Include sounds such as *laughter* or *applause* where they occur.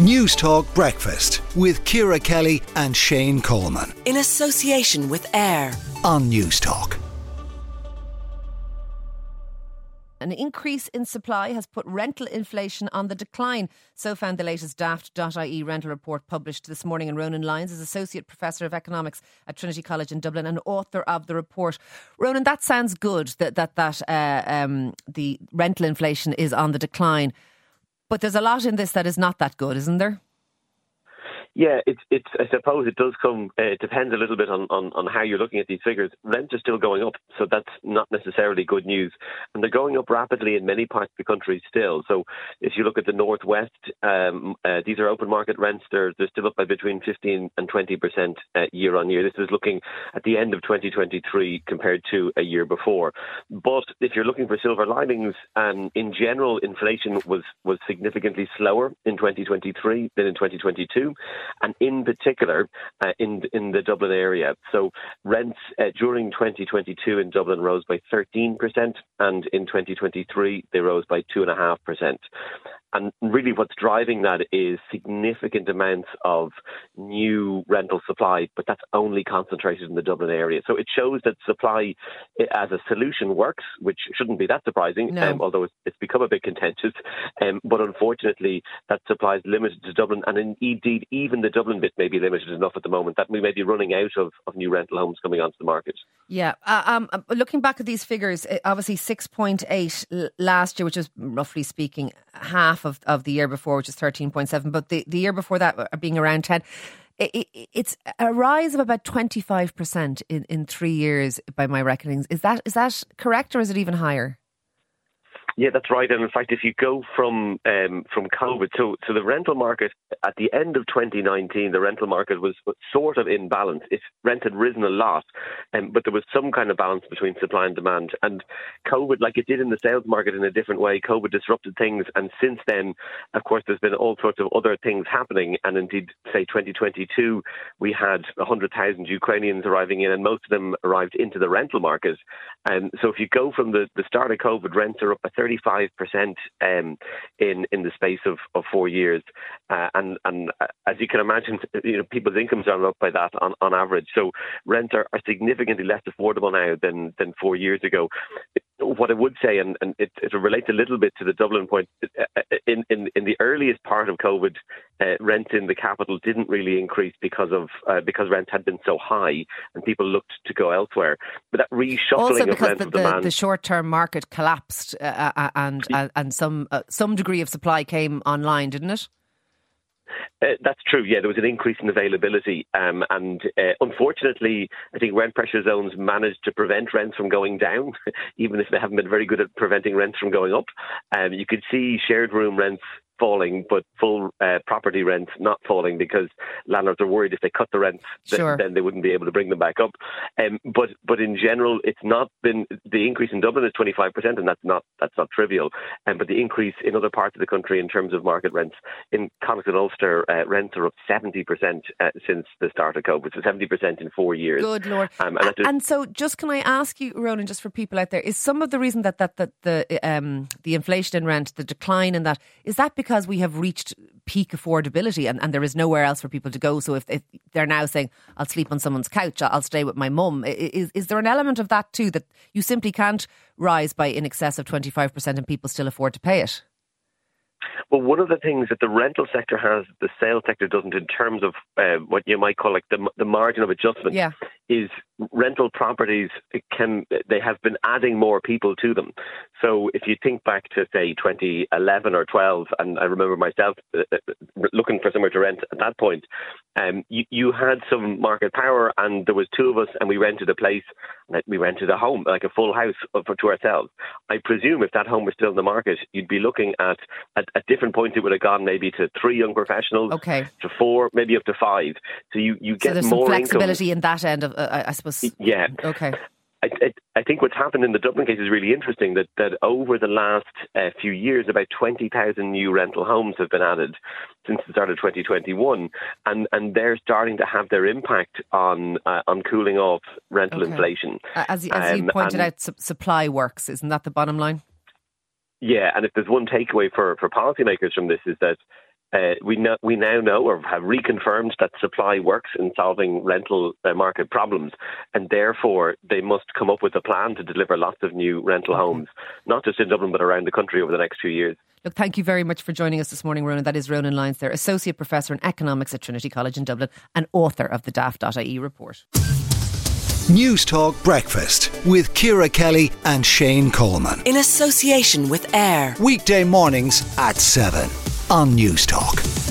News Talk Breakfast with Ciara Kelly and Shane Coleman. In association with AIR on News Talk. An increase in supply has put rental inflation on the decline. So found the latest daft.ie rental report published this morning. And Ronan Lyons is Associate Professor of Economics at Trinity College in Dublin and author of the report. Ronan, that sounds good that, that, that uh, um, the rental inflation is on the decline. But there's a lot in this that is not that good, isn't there? Yeah, it's it's. I suppose it does come. Uh, it depends a little bit on, on, on how you're looking at these figures. Rents are still going up, so that's not necessarily good news, and they're going up rapidly in many parts of the country still. So if you look at the northwest, um, uh, these are open market rents. They're they're still up by between 15 and 20 percent uh, year on year. This is looking at the end of 2023 compared to a year before. But if you're looking for silver linings, um, in general, inflation was was significantly slower in 2023 than in 2022 and in particular uh, in in the Dublin area. So rents uh, during 2022 in Dublin rose by 13%, and in 2023 they rose by 2.5%. And really, what's driving that is significant amounts of new rental supply, but that's only concentrated in the Dublin area. So it shows that supply eh, as a solution works, which shouldn't be that surprising, no. um, although it's, it's, become a bit contentious. Um, but unfortunately, that supply is limited to Dublin, and indeed, even the Dublin bit may be limited enough at the moment that we may be running out of, of new rental homes coming onto the market. Yeah. Uh, um, uh, looking back at these figures, eh, obviously 6.8 last year, which is roughly speaking half of, of the year before, which is 13.7, but the, the year before that uh, being around 10. It, it, it's a rise of about 25% in, in three years by my reckonings. Is that is that correct or is it even higher? Yeah, that's right. And in fact, if you go from um, from COVID, so so the rental market at the end of 2019, the rental market was, sort of in balance. It rent had risen a lot, um, but there was some kind of balance between supply and demand. And COVID, like it did in the sales market in a different way, COVID disrupted things. And since then, of course, there's been all sorts of other things happening. And indeed, say 2022, we had 100,000 Ukrainians arriving in, and most of them arrived into the rental market. And so if you go from the, the start of COVID, rents are up by 35% um, in in the space of, of four years, uh, and and uh, as you can imagine, *laughs* you know people's incomes are up by that on, on average. So rents are, are significantly less affordable now than than four years ago what I would say, and, and it, it relates a little bit to the Dublin point, uh, in, in, in the earliest part of COVID, uh, rent in the capital didn't really increase because of uh, because rent had been so high and people looked to go elsewhere. But that reshuffling also because of the, the, the short term market collapsed uh, uh and and some uh, some degree of supply came online, didn't it? Uh, that's true. Yeah, there was an increase in availability, um, and uh, unfortunately, I think rent pressure zones managed to prevent rents from going down, *laughs* even if they haven't been very good at preventing rents from going up. Um, you could see shared room rents falling, but full uh, property rents not falling because landlords are worried if they cut the rents, sure. then they wouldn't be able to bring them back up. Um, but but in general, it's not been the increase in Dublin is 25 percent, and that's not that's not trivial. Um, but the increase in other parts of the country in terms of market rents in Connacht and Ulster, uh, rents are up 70 percent uh, since the start of COVID, so 70 percent in four years. Good lord! Um, and, and, so, just can I ask you, Ronan, just for people out there, is some of the reason that that, that the um, the inflation in rent, the decline in that, is that because because we have reached peak affordability and, and there is nowhere else for people to go. So if, if they're now saying, I'll sleep on someone's couch, I'll stay with my mum, is, is there an element of that too that you simply can't rise by in excess of 25% and people still afford to pay it? Well, one of the things that the rental sector has, the sales sector doesn't, in terms of uh, what you might call like the, the margin of adjustment, yeah. is rental properties can they have been adding more people to them. So if you think back to say 2011 or 12, and I remember myself uh, uh, looking for somewhere to rent at that point, um, you, you had some market power, and there was two of us, and we rented a place, we rented a home, like a full house for, to ourselves. I presume if that home was still in the market, you'd be looking at at, at different points. It would have gone maybe to three young professionals, okay, to four, maybe up to five. So you you get so there's more some flexibility income. in that end of uh, I suppose. Yeah. Okay. I, I, I, think what's happened in the Dublin case is really interesting. That that over the last uh, few years, about twenty thousand new rental homes have been added since the start of 2021, and and they're starting to have their impact on uh, on cooling off rental okay. inflation. As, as um, you pointed out, su- supply works. Isn't that the bottom line? Yeah, and if there's one takeaway for for policymakers from this is that Uh, we know, we now know or have reconfirmed that supply works in solving rental uh, market problems, and therefore they must come up with a plan to deliver lots of new rental homes, not just in Dublin but around the country over the next few years. Look, thank you very much for joining us this morning, Ronan. That is Ronan Lyons, there, Associate Professor in Economics at Trinity College in Dublin and author of the Daft.ie report. News Talk Breakfast with Ciara Kelly and Shane Coleman. In association with AIR. Weekday mornings at 7 on News Talk.